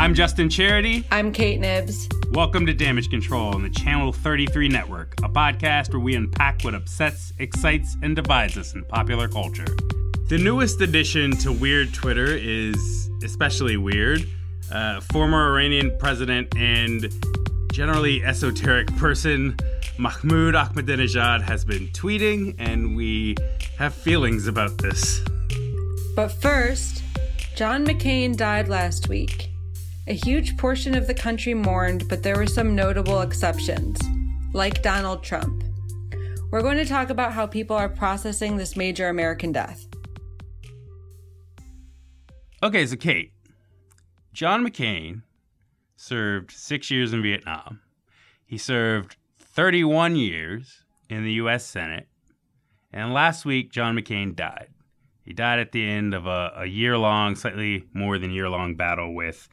I'm Justin Charity. I'm Kate Knibbs. Welcome to Damage Control on the Channel 33 Network, a podcast where we unpack what upsets, excites, and divides us in popular culture. The newest addition to Weird Twitter is especially weird. Uh, former Iranian president and generally esoteric person Mahmoud Ahmadinejad has been tweeting, and we have feelings about this. But first, John McCain died last week. A huge portion of the country mourned, but there were some notable exceptions, like Donald Trump. We're going to talk about how people are processing this major American death. Okay, so Kate, John McCain served six years in Vietnam. He served 31 years in the U.S. Senate. And last week, John McCain died. He died at the end of a, a year long, slightly more than year long battle with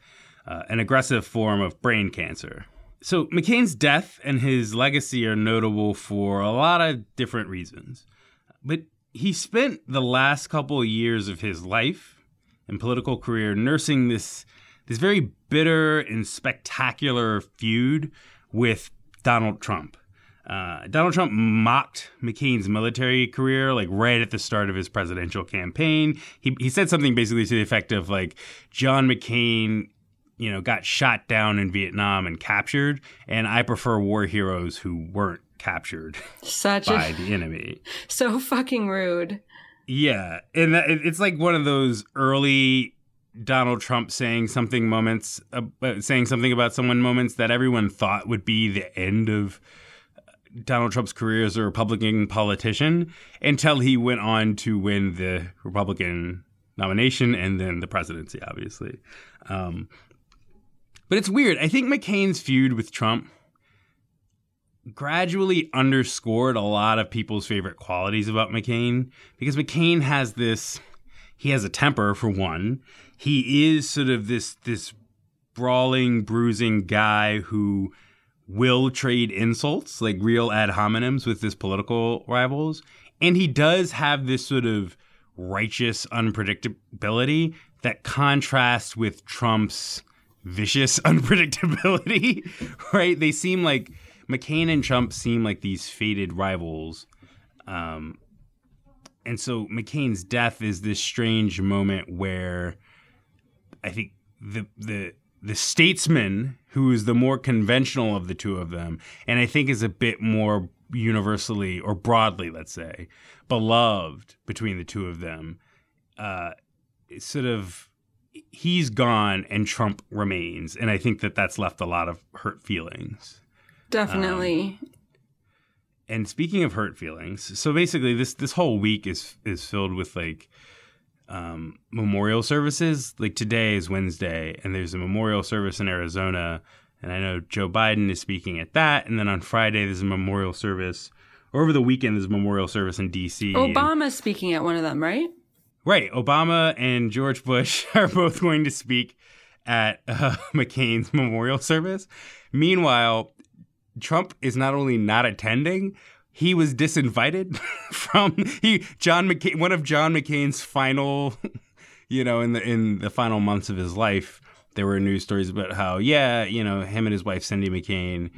uh, an aggressive form of brain cancer. So, McCain's death and his legacy are notable for a lot of different reasons. But he spent the last couple of years of his life and political career nursing this, this very bitter and spectacular feud with Donald Trump. Uh, Donald Trump mocked McCain's military career, like right at the start of his presidential campaign. He, he said something basically to the effect of like, John McCain you know, got shot down in Vietnam and captured, and I prefer war heroes who weren't captured Such by a, the enemy. So fucking rude. Yeah, and that, it's like one of those early Donald Trump saying something moments, uh, saying something about someone moments that everyone thought would be the end of Donald Trump's career as a Republican politician until he went on to win the Republican nomination and then the presidency, obviously. Um, but it's weird. I think McCain's feud with Trump gradually underscored a lot of people's favorite qualities about McCain because McCain has this he has a temper for one. He is sort of this this brawling, bruising guy who will trade insults like real ad hominems with his political rivals. And he does have this sort of righteous unpredictability that contrasts with Trump's vicious unpredictability, right? They seem like McCain and Trump seem like these fated rivals. Um, and so McCain's death is this strange moment where I think the the the statesman who is the more conventional of the two of them, and I think is a bit more universally or broadly, let's say, beloved between the two of them, uh, sort of he's gone and Trump remains, and I think that that's left a lot of hurt feelings. Definitely. Um, and speaking of hurt feelings, so basically this this whole week is is filled with like um, memorial services. Like today is Wednesday, and there's a memorial service in Arizona, and I know Joe Biden is speaking at that. And then on Friday there's a memorial service. Or over the weekend there's a memorial service in D.C. Obama's and, speaking at one of them, right? Right. Obama and George Bush are both going to speak at uh, McCain's memorial service. Meanwhile, Trump is not only not attending, he was disinvited from he John McCain one of John McCain's final you know in the in the final months of his life there were news stories about how yeah you know him and his wife Cindy McCain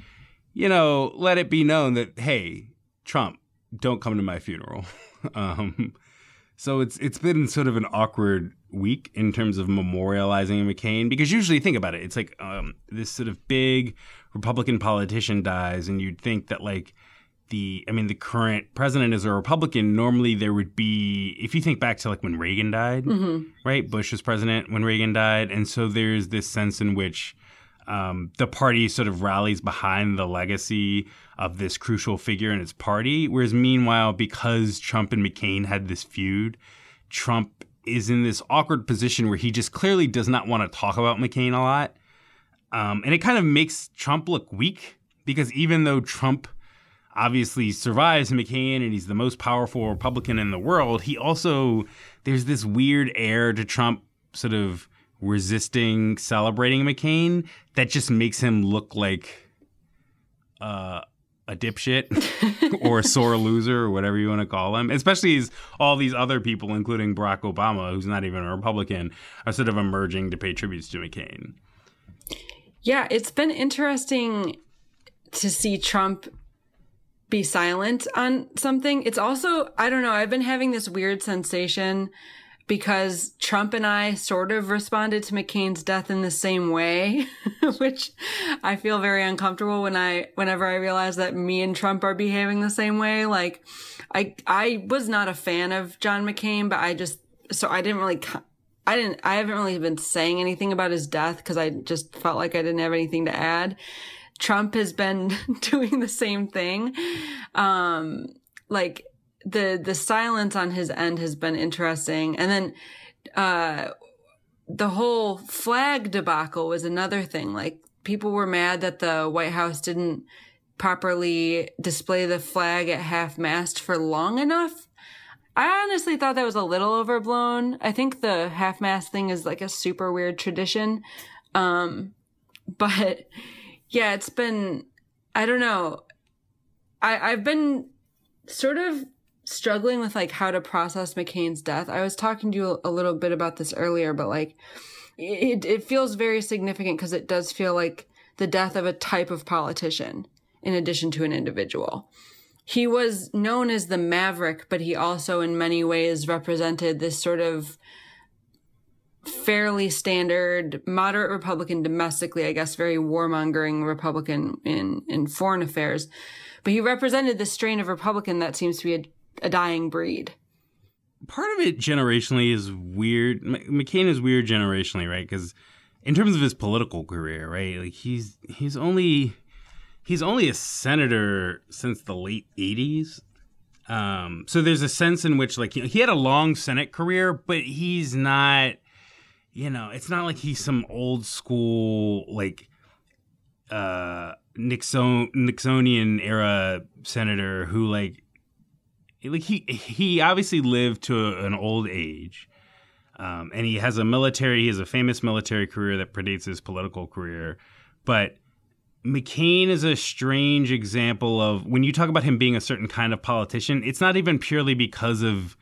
you know let it be known that hey Trump don't come to my funeral um, so it's it's been sort of an awkward week in terms of memorializing McCain because usually think about it, it's like um, this sort of big Republican politician dies, and you'd think that like the I mean the current president is a Republican. Normally there would be if you think back to like when Reagan died, mm-hmm. right? Bush was president when Reagan died, and so there's this sense in which um, the party sort of rallies behind the legacy of this crucial figure in its party. Whereas, meanwhile, because Trump and McCain had this feud, Trump is in this awkward position where he just clearly does not want to talk about McCain a lot. Um, and it kind of makes Trump look weak because even though Trump obviously survives McCain and he's the most powerful Republican in the world, he also, there's this weird air to Trump sort of resisting celebrating McCain that just makes him look like uh, a dipshit or a sore loser or whatever you want to call him. Especially as all these other people, including Barack Obama, who's not even a Republican, are sort of emerging to pay tributes to McCain. Yeah, it's been interesting to see Trump be silent on something. It's also, I don't know, I've been having this weird sensation because Trump and I sort of responded to McCain's death in the same way, which I feel very uncomfortable when I, whenever I realize that me and Trump are behaving the same way. Like, I, I was not a fan of John McCain, but I just, so I didn't really, I didn't, I haven't really been saying anything about his death because I just felt like I didn't have anything to add. Trump has been doing the same thing. Um, like the, the silence on his end has been interesting. And then, uh, the whole flag debacle was another thing. Like people were mad that the White House didn't properly display the flag at half mast for long enough. I honestly thought that was a little overblown. I think the half mast thing is like a super weird tradition. Um, but yeah, it's been, I don't know. I, I've been sort of struggling with like how to process McCain's death. I was talking to you a, little bit about this earlier, but like it, it feels very significant because it does feel like the death of a type of politician in addition to an individual. He was known as the maverick, but he also in many ways represented this sort of fairly standard moderate Republican domestically, I guess, very warmongering Republican in, in foreign affairs. But he represented this strain of Republican that seems to be a, dying breed. Part of it generationally is weird. McCain is weird generationally, right? Because in terms of his political career, right? Like he's he's only he's only a senator since the late '80s. Um, so there's a sense in which like you know, he had a long Senate career, but he's not you know, it's not like he's some old school like uh Nixon Nixonian era senator who like like he he obviously lived to an old age. Um, and he has a military he has a famous military career that predates his political career. But McCain is a strange example of when you talk about him being a certain kind of politician, it's not even purely because of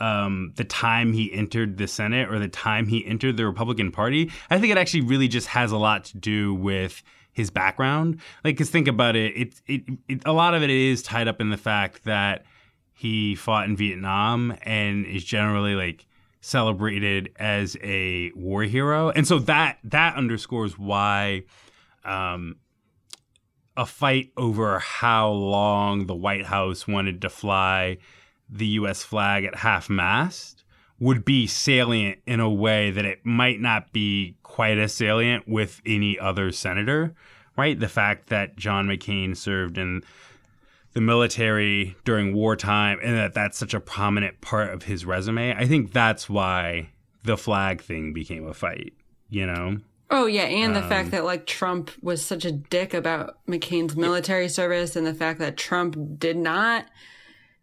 um, the time he entered the Senate or the time he entered the Republican Party. I think it actually really just has a lot to do with his background. Like, cause think about it, it, it, it a lot of it is tied up in the fact that he fought in Vietnam and is generally like celebrated as a war hero, and so that that underscores why. Um, a fight over how long the White House wanted to fly the US flag at half mast would be salient in a way that it might not be quite as salient with any other senator, right? The fact that John McCain served in the military during wartime and that that's such a prominent part of his resume. I think that's why the flag thing became a fight, you know? Oh yeah, and the um, fact that like Trump was such a dick about McCain's military service and the fact that Trump did not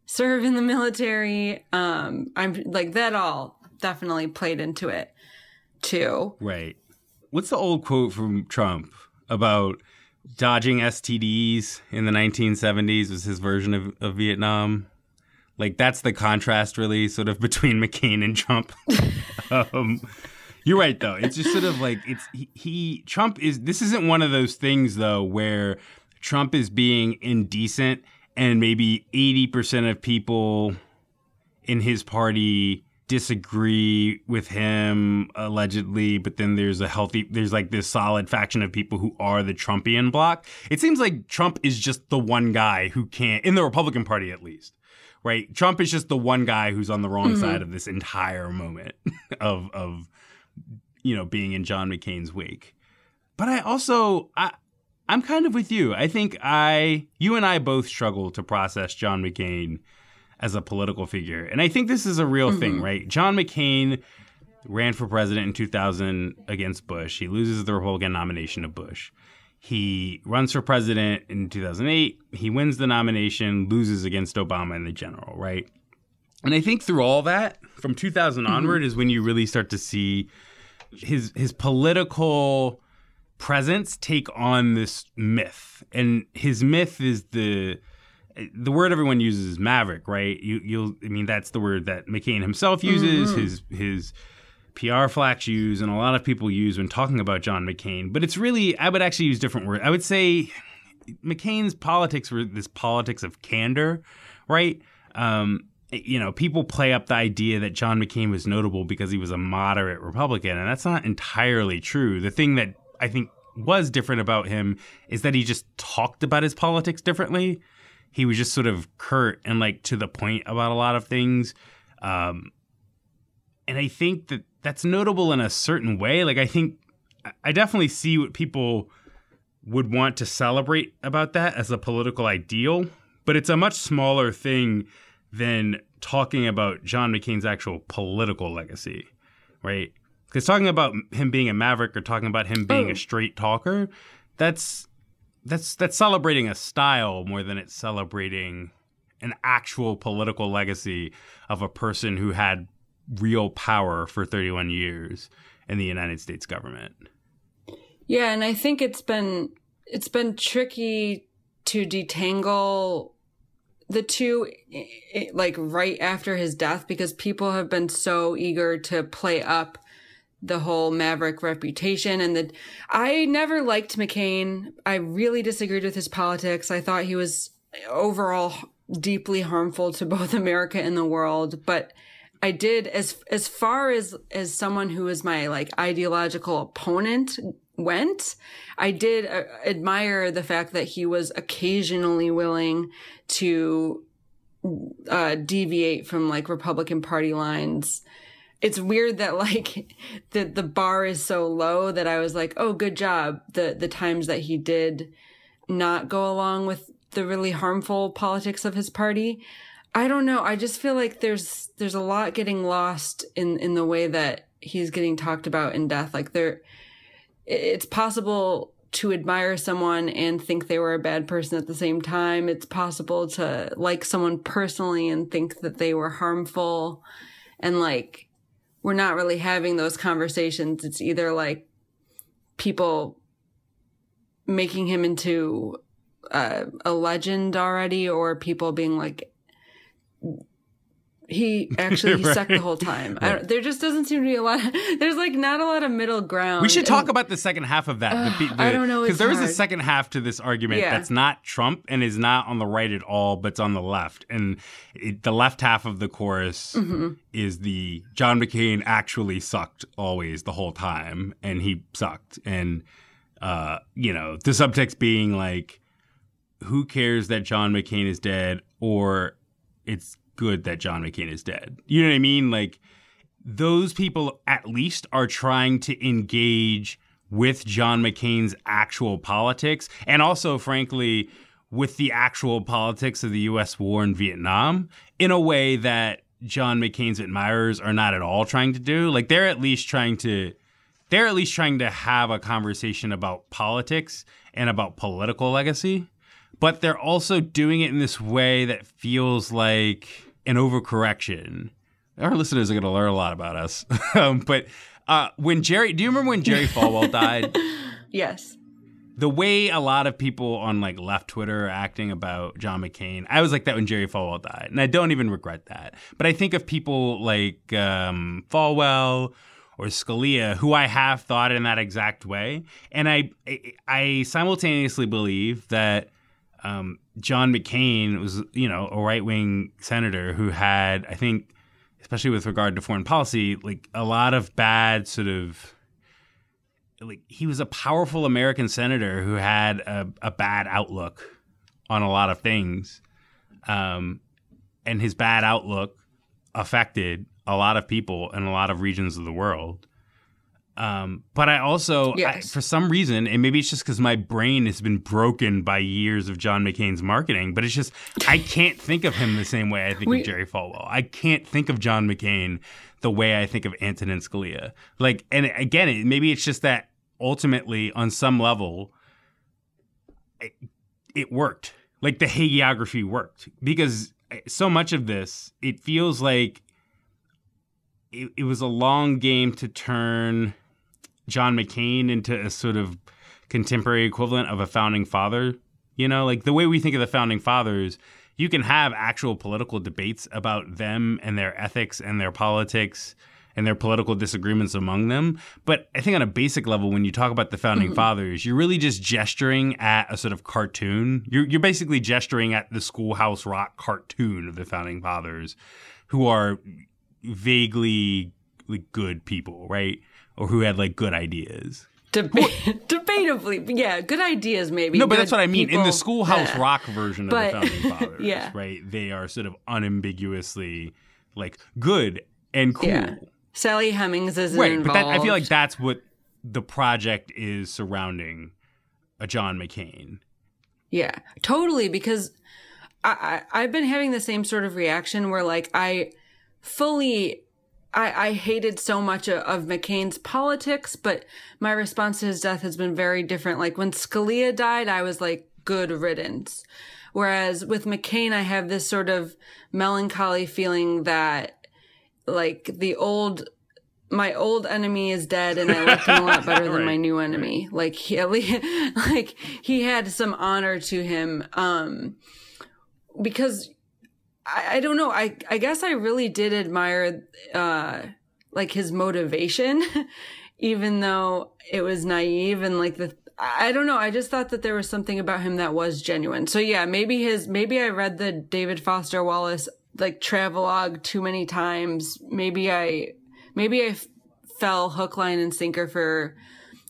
serve in the military. Um, I'm like that all definitely played into it too. Right. What's the old quote from Trump about dodging STDs in the 1970s was his version of, of Vietnam? Like that's the contrast really sort of between McCain and Trump. um, you're right though. It's just sort of like it's he, he Trump is this isn't one of those things though where Trump is being indecent and maybe 80% of people in his party disagree with him allegedly but then there's a healthy there's like this solid faction of people who are the trumpian bloc it seems like trump is just the one guy who can't in the republican party at least right trump is just the one guy who's on the wrong mm-hmm. side of this entire moment of of you know being in john mccain's wake but i also i I'm kind of with you. I think I, you and I both struggle to process John McCain as a political figure. And I think this is a real mm-hmm. thing, right? John McCain ran for president in 2000 against Bush. He loses the Republican nomination to Bush. He runs for president in 2008. He wins the nomination, loses against Obama in the general, right? And I think through all that, from 2000 mm-hmm. onward, is when you really start to see his his political presence take on this myth, and his myth is the the word everyone uses is maverick, right? You, you'll, I mean, that's the word that McCain himself uses. Mm-hmm. His his PR flacks use and a lot of people use when talking about John McCain. But it's really, I would actually use different words. I would say McCain's politics were this politics of candor, right? Um, you know, people play up the idea that John McCain was notable because he was a moderate Republican, and that's not entirely true. The thing that I think was different about him is that he just talked about his politics differently. He was just sort of curt and like to the point about a lot of things. Um, and I think that that's notable in a certain way. Like, I think I definitely see what people would want to celebrate about that as a political ideal, but it's a much smaller thing than talking about John McCain's actual political legacy, right? Because talking about him being a maverick or talking about him being oh. a straight talker, that's that's that's celebrating a style more than it's celebrating an actual political legacy of a person who had real power for 31 years in the United States government. Yeah, and I think it's been it's been tricky to detangle the two like right after his death because people have been so eager to play up the whole maverick reputation and the I never liked McCain. I really disagreed with his politics. I thought he was overall deeply harmful to both America and the world, but I did as as far as as someone who is my like ideological opponent went, I did uh, admire the fact that he was occasionally willing to uh, deviate from like Republican Party lines. It's weird that like the the bar is so low that I was like, oh, good job. The the times that he did not go along with the really harmful politics of his party. I don't know. I just feel like there's there's a lot getting lost in in the way that he's getting talked about in death. Like there, it's possible to admire someone and think they were a bad person at the same time. It's possible to like someone personally and think that they were harmful, and like we're not really having those conversations. It's either like people making him into uh, a legend already, or people being like he actually he right. sucked the whole time. Right. there just doesn't seem to be a lot. Of, there's like not a lot of middle ground. We should talk about the second half of that. Uh, the, the, I don't know because there is a second half to this argument yeah. that's not Trump and is not on the right at all, but it's on the left. And it, the left half of the chorus mm-hmm. is the John McCain actually sucked always the whole time, and he sucked. And uh, you know the subtext being like, who cares that John McCain is dead or it's good that John McCain is dead. You know what I mean? Like those people at least are trying to engage with John McCain's actual politics and also frankly with the actual politics of the US war in Vietnam in a way that John McCain's admirers are not at all trying to do. Like they're at least trying to they're at least trying to have a conversation about politics and about political legacy but they're also doing it in this way that feels like an overcorrection. Our listeners are going to learn a lot about us. um, but uh, when Jerry, do you remember when Jerry Falwell died? yes. The way a lot of people on like left Twitter are acting about John McCain, I was like that when Jerry Falwell died, and I don't even regret that. But I think of people like um, Falwell or Scalia, who I have thought in that exact way, and I I simultaneously believe that um, John McCain was, you know, a right wing senator who had, I think, especially with regard to foreign policy, like a lot of bad sort of. Like he was a powerful American senator who had a, a bad outlook on a lot of things, um, and his bad outlook affected a lot of people in a lot of regions of the world. Um, but I also, yes. I, for some reason, and maybe it's just because my brain has been broken by years of John McCain's marketing, but it's just I can't think of him the same way I think we, of Jerry Falwell. I can't think of John McCain the way I think of Antonin Scalia. Like, and again, it, maybe it's just that ultimately, on some level, it, it worked. Like the hagiography worked because so much of this, it feels like it, it was a long game to turn John McCain into a sort of contemporary equivalent of a founding father. You know, like the way we think of the founding fathers, you can have actual political debates about them and their ethics and their politics and their political disagreements among them. But I think on a basic level, when you talk about the founding mm-hmm. fathers, you're really just gesturing at a sort of cartoon. You're, you're basically gesturing at the Schoolhouse Rock cartoon of the founding fathers, who are vaguely like, good people, right? Or who had like good ideas. Deb- debatably, yeah, good ideas maybe. No, but that's what I mean. People, In the Schoolhouse yeah. Rock version of but, the founding fathers, yeah. right? They are sort of unambiguously like good and cool. Yeah. Sally Hemings is right, involved. but that, I feel like that's what the project is surrounding a John McCain. Yeah, totally. Because I, I I've been having the same sort of reaction where like I fully I, I hated so much of, of, McCain's politics, but my response to his death has been very different. Like when Scalia died, I was like, good riddance. Whereas with McCain, I have this sort of melancholy feeling that like the old my old enemy is dead and I liked him a lot better right. than my new enemy. Like he at least, like he had some honor to him. Um because I, I don't know, I I guess I really did admire uh like his motivation, even though it was naive and like the I don't know. I just thought that there was something about him that was genuine. So yeah, maybe his maybe I read the David Foster Wallace like travelogue too many times. Maybe I, maybe I f- fell hook, line, and sinker for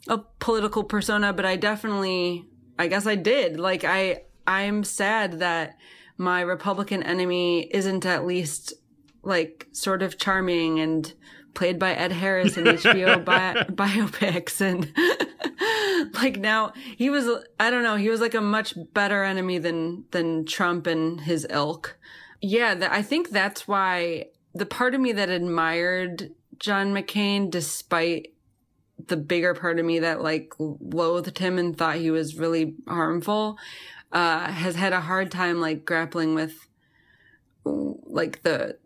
a political persona, but I definitely, I guess I did. Like I, I'm sad that my Republican enemy isn't at least like sort of charming and played by Ed Harris in HBO bi- biopics and like now he was I don't know he was like a much better enemy than than Trump and his ilk. Yeah, I think that's why the part of me that admired John McCain, despite the bigger part of me that like loathed him and thought he was really harmful, uh, has had a hard time like grappling with like the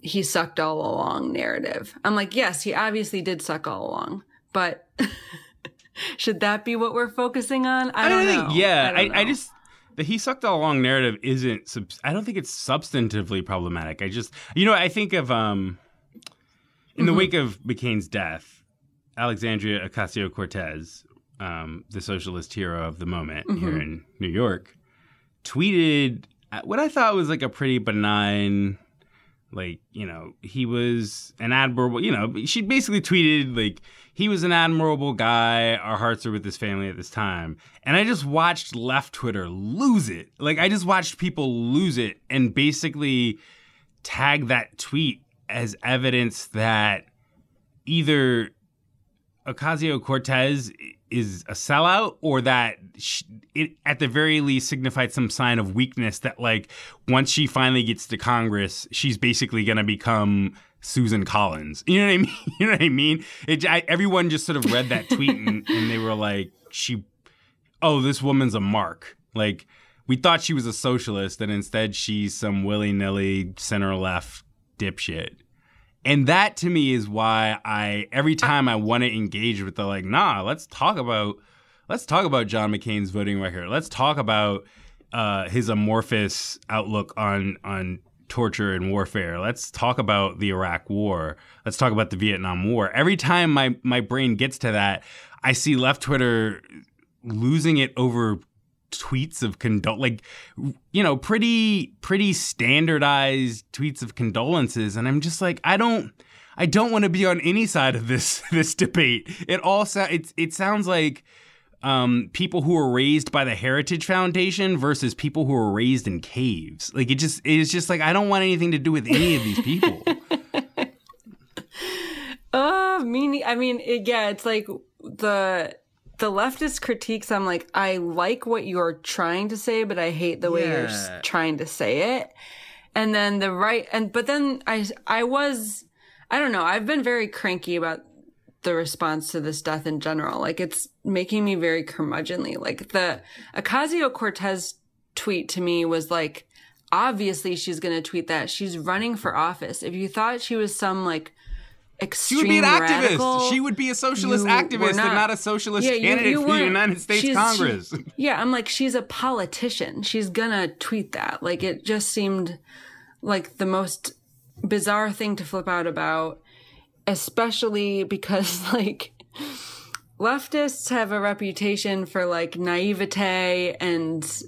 he sucked all along narrative. I'm like, yes, he obviously did suck all along, but should that be what we're focusing on? I don't I know. Think, yeah, I, I, I, just the he sucked all along narrative isn't. Sub- I don't think it's substantively problematic. I just, you know, I think of um, in the mm-hmm. wake of McCain's death, Alexandria Ocasio Cortez, um, the socialist hero of the moment mm-hmm. here in New York, tweeted what I thought was like a pretty benign like you know he was an admirable you know she basically tweeted like he was an admirable guy our hearts are with his family at this time and i just watched left twitter lose it like i just watched people lose it and basically tag that tweet as evidence that either ocasio cortez is a sellout or that she, it at the very least signified some sign of weakness that like once she finally gets to Congress, she's basically going to become Susan Collins. You know what I mean? You know what I mean? It, I, everyone just sort of read that tweet and, and they were like, she, oh, this woman's a mark. Like we thought she was a socialist, and instead she's some willy nilly center left dipshit. And that to me is why I every time I want to engage with the like, nah, let's talk about let's talk about John McCain's voting record. Let's talk about uh, his amorphous outlook on on torture and warfare. Let's talk about the Iraq War. Let's talk about the Vietnam War. Every time my my brain gets to that, I see left Twitter losing it over tweets of condol like you know pretty pretty standardized tweets of condolences and i'm just like i don't i don't want to be on any side of this this debate it all so, it, it sounds like um, people who were raised by the Heritage Foundation versus people who were raised in caves. Like it just it's just like I don't want anything to do with any of these people. Oh, uh, me. I mean, it, yeah, it's like the the leftist critiques, I'm like, I like what you're trying to say, but I hate the way yeah. you're trying to say it. And then the right, and, but then I, I was, I don't know, I've been very cranky about the response to this death in general. Like it's making me very curmudgeonly. Like the Ocasio Cortez tweet to me was like, obviously she's going to tweet that. She's running for office. If you thought she was some like extreme She would be an radical. activist. She would be a socialist activist not, and not a socialist yeah, candidate you, you for the United States she's, Congress. She, yeah, I'm like, she's a politician. She's gonna tweet that. Like, it just seemed like the most bizarre thing to flip out about. especially because like leftists have a reputation for like naivete and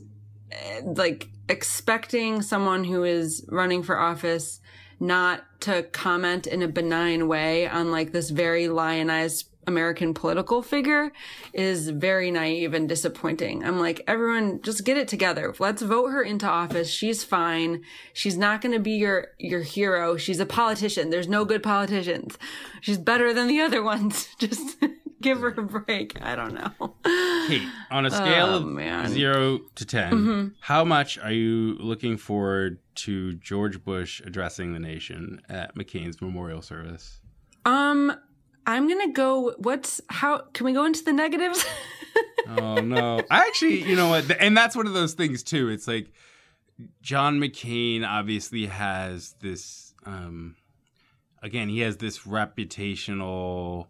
uh, like expecting someone who is running for office not to comment in a benign way on like this very lionized American political figure is very naive and disappointing. I'm like, everyone just get it together. Let's vote her into office. She's fine. She's not going to be your, your hero. She's a politician. There's no good politicians. She's better than the other ones. Just give her a break. I don't know. Kate, on a scale Oh, of man. zero to 10, Mm-hmm. how much are you looking forward to George Bush addressing the nation at McCain's memorial service? Um, I'm going to go, what's, how, can we go into the negatives? Oh no! I actually, you know what? And that's one of those things too. It's like John McCain obviously has this. um Again, he has this reputational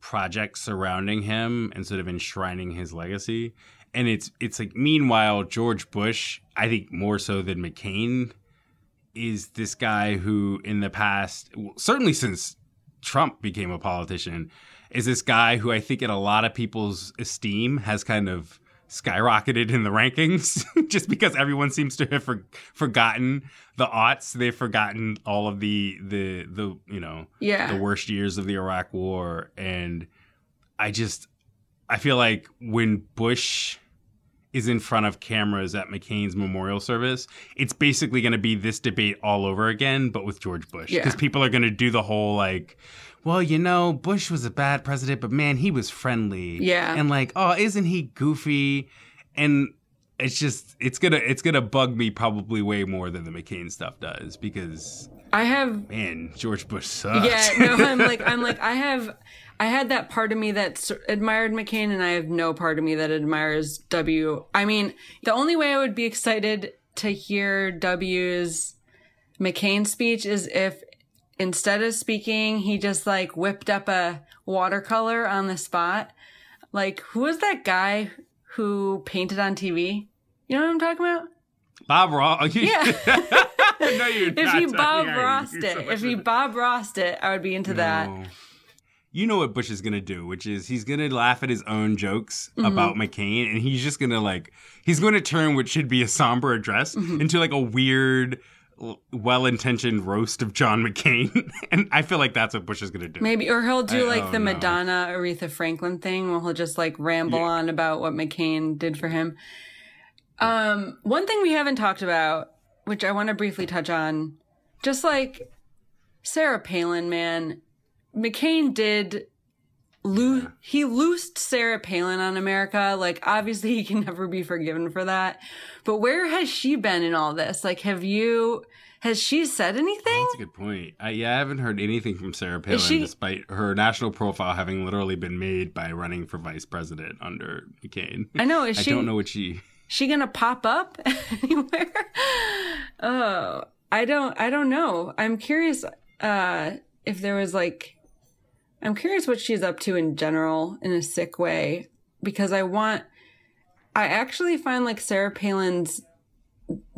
project surrounding him and sort of enshrining his legacy. And it's it's like meanwhile George Bush, I think more so than McCain, is this guy who in the past, certainly since Trump became a politician, is this guy who I think in a lot of people's esteem has kind of skyrocketed in the rankings just because everyone seems to have for, forgotten the aughts. They've forgotten all of the the the you know yeah. the worst years of the Iraq War, and I just I feel like when Bush is in front of cameras at McCain's memorial service, it's basically going to be this debate all over again, but with George Bush, Yeah. because people are going to do the whole like. Well, you know, Bush was a bad president, but man, he was friendly. Yeah. And like, oh, isn't he goofy? And it's just it's gonna it's gonna bug me probably way more than the McCain stuff does because I have man, George Bush sucks. Yeah, no, I'm like, I'm like, I have, I had that part of me that admired McCain, and I have no part of me that admires W. I mean, the only way I would be excited to hear W's McCain speech is if instead of speaking, he just like whipped up a watercolor on the spot. Like, who was that guy who painted on TV? You know what I'm talking about? Bob Ross. Yeah. no, you're If he Bob Rossed it, so if he Bob Rossed it, I would be into that. You know what Bush is gonna do, which is he's gonna laugh at his own jokes Mm-hmm. about McCain, and he's just gonna like he's going to turn what should be a somber address Mm-hmm. into like a weird, well-intentioned roast of John McCain, and I feel like that's what Bush is gonna do. Maybe, or he'll do I- like oh, the no. Madonna Aretha Franklin thing, where he'll just like ramble Yeah. on about what McCain did for him. Um, one thing we haven't talked about, which I want to briefly touch on, just like Sarah Palin, man, McCain did loo he loosed Sarah Palin on America. Like, obviously, he can never be forgiven for that. But where has she been in all this? Like, have you? Has she said anything? That's a good point. I, yeah, I haven't heard anything from Sarah Palin, she- despite her national profile having literally been made by running for vice president under McCain. I know. Is I she? don't know what she. she gonna pop up anywhere oh i don't i don't know i'm curious uh if there was like i'm curious what she's up to in general in a sick way because i want i actually find like sarah palin's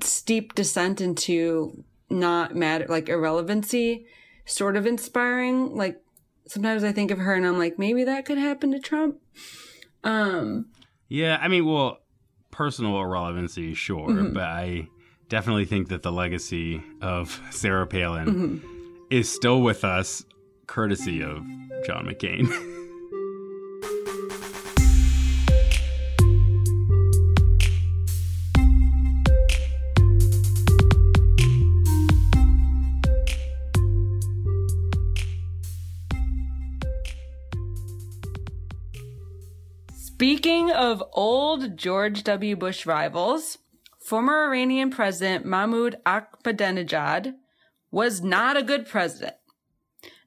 steep descent into not matter like irrelevancy sort of inspiring like sometimes i think of her and i'm like maybe that could happen to trump um Yeah, I mean, well, personal irrelevancy, sure, Mm-hmm. but I definitely think that the legacy of Sarah Palin Mm-hmm. is still with us, courtesy of John McCain. Speaking of old George W. Bush rivals, former Iranian President Mahmoud Ahmadinejad was not a good president,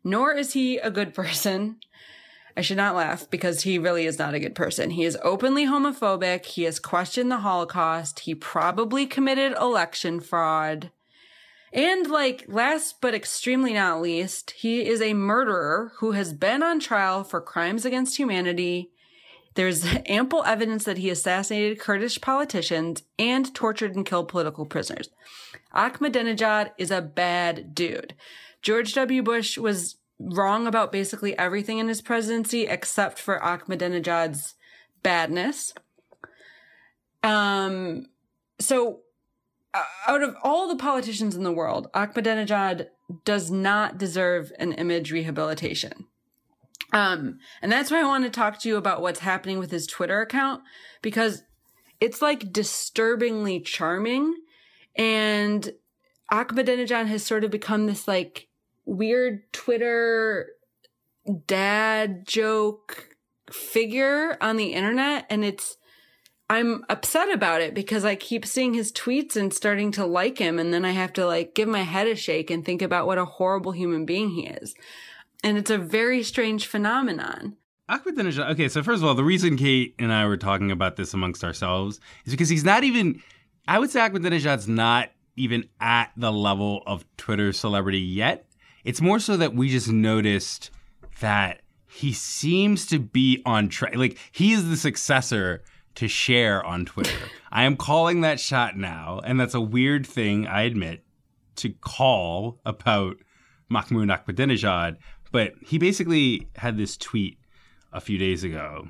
nor is he a good person. I should not laugh because he really is not a good person. He is openly homophobic. He has questioned the Holocaust. He probably committed election fraud. And like last but extremely not least, he is a murderer who has been on trial for crimes against humanity. There's ample evidence that he assassinated Kurdish politicians and tortured and killed political prisoners. Ahmadinejad is a bad dude. George W. Bush was wrong about basically everything in his presidency except for Ahmadinejad's badness. Um, so uh, out of all the politicians in the world, Ahmadinejad does not deserve an image rehabilitation. Um, and that's why I want to talk to you about what's happening with his Twitter account because it's like disturbingly charming. And Ahmadinejad has sort of become this like weird Twitter dad joke figure on the internet. And it's, I'm upset about it because I keep seeing his tweets and starting to like him. And then I have to like give my head a shake and think about what a horrible human being he is. And it's a very strange phenomenon. Ahmadinejad. Okay, so first of all, the reason Kate and I were talking about this amongst ourselves is because he's not even. I would say Ahmadinejad's not even at the level of Twitter celebrity yet. It's more so that we just noticed that he seems to be on track. Like he is the successor to Cher on Twitter. I am calling that shot now, and that's a weird thing, I admit, to call about Mahmoud Ahmadinejad. But he basically had this tweet a few days ago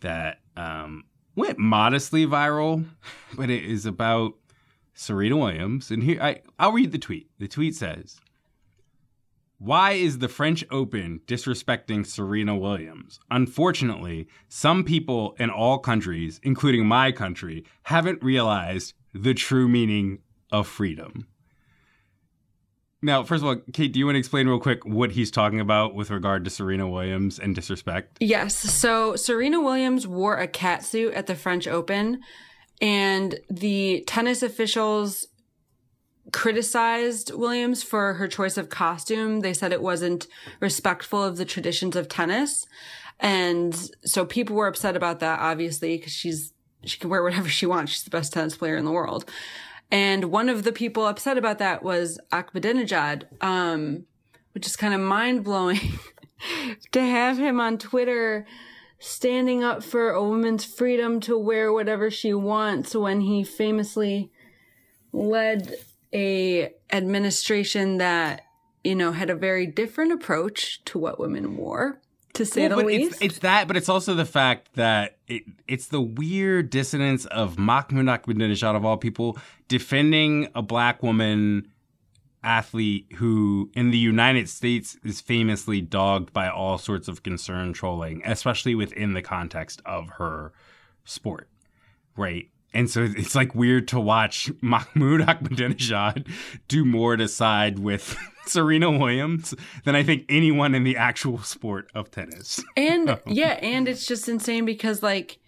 that um, went modestly viral, but it is about Serena Williams. And here, I, I'll read the tweet. The tweet says, why is the French Open disrespecting Serena Williams? Unfortunately, some people in all countries, including my country, haven't realized the true meaning of freedom. Now, first of all, Kate, do you want to explain real quick what he's talking about with regard to Serena Williams and disrespect? Yes. So Serena Williams wore a cat suit at the French Open, and the tennis officials criticized Williams for her choice of costume. They said it wasn't respectful of the traditions of tennis. And so people were upset about that, obviously, because she's, she can wear whatever she wants. She's the best tennis player in the world. And one of the people upset about that was Ahmadinejad, um, which is kind of mind blowing to have him on Twitter standing up for a woman's freedom to wear whatever she wants when he famously led a administration that you know had a very different approach to what women wore to say well, the least. It's, it's, that, but it's also the fact that it, it's the weird dissonance of Mahmoud Ahmadinejad of all people defending a black woman athlete who in the United States is famously dogged by all sorts of concern trolling, especially within the context of her sport. Right. And so it's like weird to watch Mahmoud Ahmadinejad do more to side with Serena Williams than I think anyone in the actual sport of tennis. And yeah, and it's just insane because like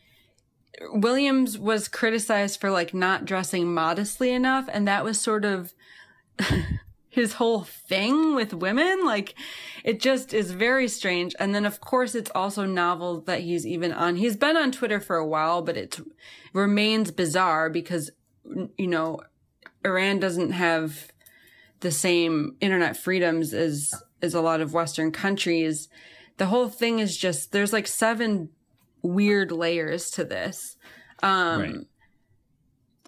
Williams was criticized for like not dressing modestly enough and that was sort of his whole thing with women. Like it just is very strange. And then of course it's also novel that he's even on, he's been on Twitter for a while, but it remains bizarre because, you know, Iran doesn't have the same internet freedoms as, as a lot of Western countries. The whole thing is just, there's like seven weird layers to this. Um, right.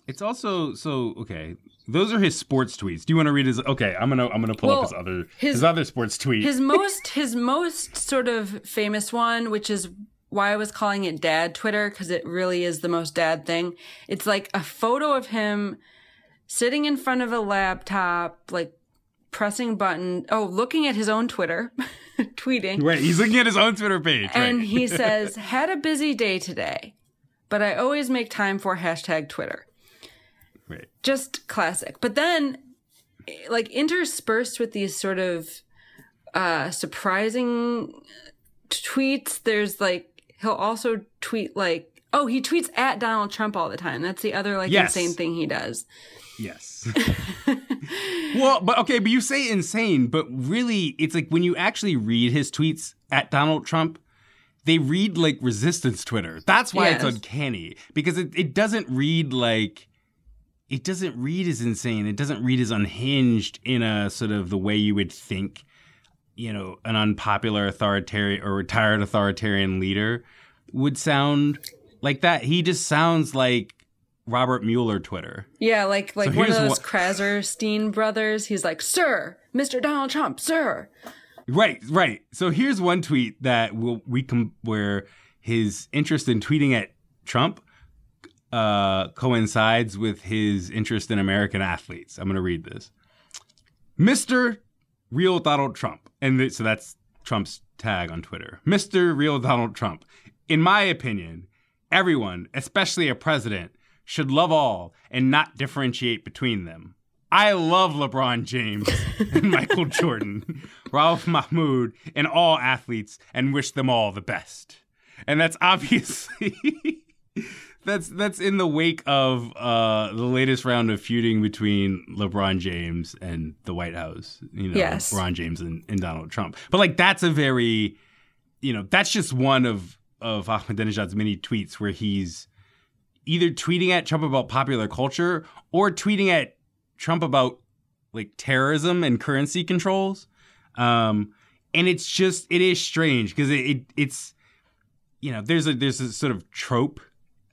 It's also so okay. Those are his sports tweets. Do you want to read his? Okay, I'm gonna I'm gonna pull well, up his other his, his other sports tweet. His most his most sort of famous one, which is why I was calling it dad Twitter because it really is the most dad thing. It's like a photo of him sitting in front of a laptop, like pressing button. Oh, looking at his own Twitter, tweeting. Right, he's looking at his own Twitter page. And right. he says, "Had a busy day today, but I always make time for hashtag Twitter." Right. Just classic. But then, like interspersed with these sort of uh, surprising tweets, there's like he'll also tweet like, oh, he tweets at Donald Trump all the time. That's the other like yes. insane thing he does. Yes. well, but okay, but you say insane, but really, it's like when you actually read his tweets at Donald Trump, they read like resistance Twitter. That's why yes. it's uncanny because it, it doesn't read like it doesn't read as insane. It doesn't read as unhinged in a sort of the way you would think, you know, an unpopular authoritarian or retired authoritarian leader would sound like that. He just sounds like Robert Mueller Twitter. Yeah, like like so one of those Krassenstein brothers. He's like, "Sir, Mr. Donald Trump, sir." Right, right. So here's one tweet that will we can where his interest in tweeting at Trump uh, coincides with his interest in American athletes. I'm going to read this. Mr. Real Donald Trump. And th- so that's Trump's tag on Twitter. Mr. Real Donald Trump. In my opinion, everyone, especially a president, should love all and not differentiate between them. I love LeBron James and Michael Jordan, Ralph Mahmoud, and all athletes and wish them all the best. And that's obviously that's that's in the wake of uh, the latest round of feuding between LeBron James and the White House. You know, Yes. LeBron James and, and Donald Trump. But like that's a very, you know, that's just one of of Ahmadinejad's many tweets where he's either tweeting at Trump about popular culture or tweeting at Trump about like terrorism and currency controls. Um, and it's just it is strange because it, it it's you know there's a there's a sort of trope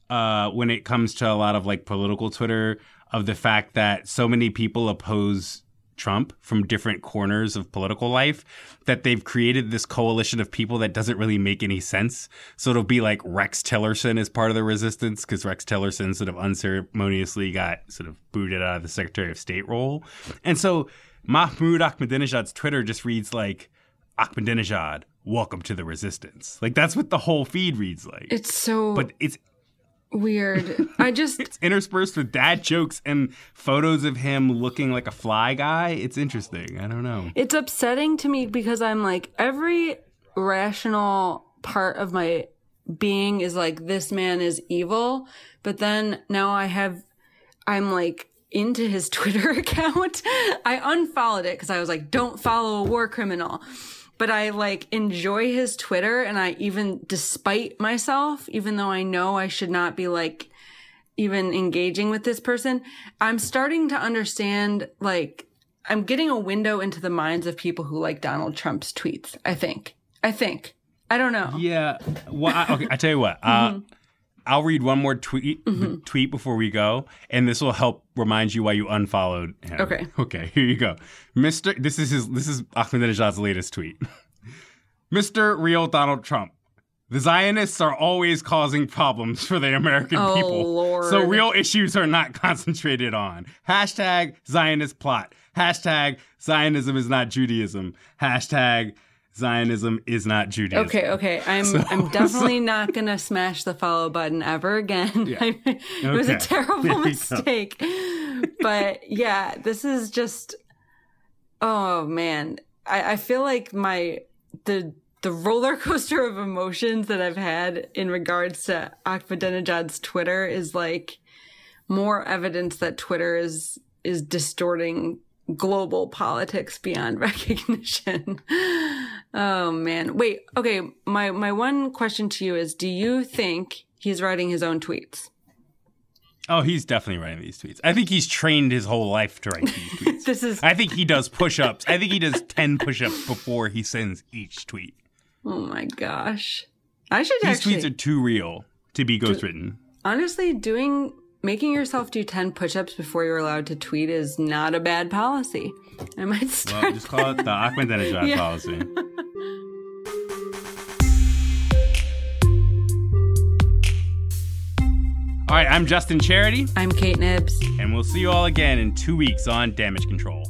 uh, when it comes to a lot of like political Twitter of the fact that so many people oppose Trump from different corners of political life that they've created this coalition of people that doesn't really make any sense. So it'll be like Rex Tillerson is part of the resistance because Rex Tillerson sort of unceremoniously got sort of booted out of the Secretary of State role. And so Mahmoud Ahmadinejad's Twitter just reads like Ahmadinejad, welcome to the resistance. Like that's what the whole feed reads like. It's so but it's weird. I just it's interspersed with dad jokes and photos of him looking like a fly guy. It's interesting. I don't know. It's upsetting to me because I'm like, every rational part of my being is like, this man is evil. But then now I have, I'm like into his Twitter account. I unfollowed it because I was like, don't follow a war criminal. But I like enjoy his Twitter and I even, despite myself, even though I know I should not be like, even engaging with this person, I'm starting to understand like I'm getting a window into the minds of people who like Donald Trump's tweets. I think. I think. I don't know. Yeah. Well, I, okay. I tell you what. Uh, Mm-hmm. I'll read one more tweet mm-hmm. tweet before we go, and this will help remind you why you unfollowed him. Okay. Okay. Here you go, Mister. This is his. This is Ahmadinejad's latest tweet. Mister Real Donald Trump. The Zionists are always causing problems for the American Oh, people. Lord. So real issues are not concentrated on. Hashtag Zionist plot. Hashtag Zionism is not Judaism. Hashtag Zionism is not Judaism. Okay, okay. I'm I'm definitely not gonna smash the follow button ever again. it was a terrible There you go. mistake. but yeah, this is just oh man. I, I feel like my the the roller coaster of emotions that I've had in regards to Ahmadinejad's Twitter is like more evidence that Twitter is is distorting global politics beyond recognition. Oh man. Wait, okay, my my one question to you is do you think he's writing his own tweets? Oh, he's definitely writing these tweets. I think he's trained his whole life to write these tweets. This is I think he does push ups. I think he does 10 push ups before he sends each tweet. Oh my gosh. I should These actually tweets are too real to be ghostwritten. honestly doing making yourself do 10 push-ups before you're allowed to tweet is not a bad policy. I might start Well, just call it the Ahmadinejad Yeah. policy. All right, I'm Justin Charity, I'm Kate Knibbs. and we'll see you all again in two weeks on Damage Control.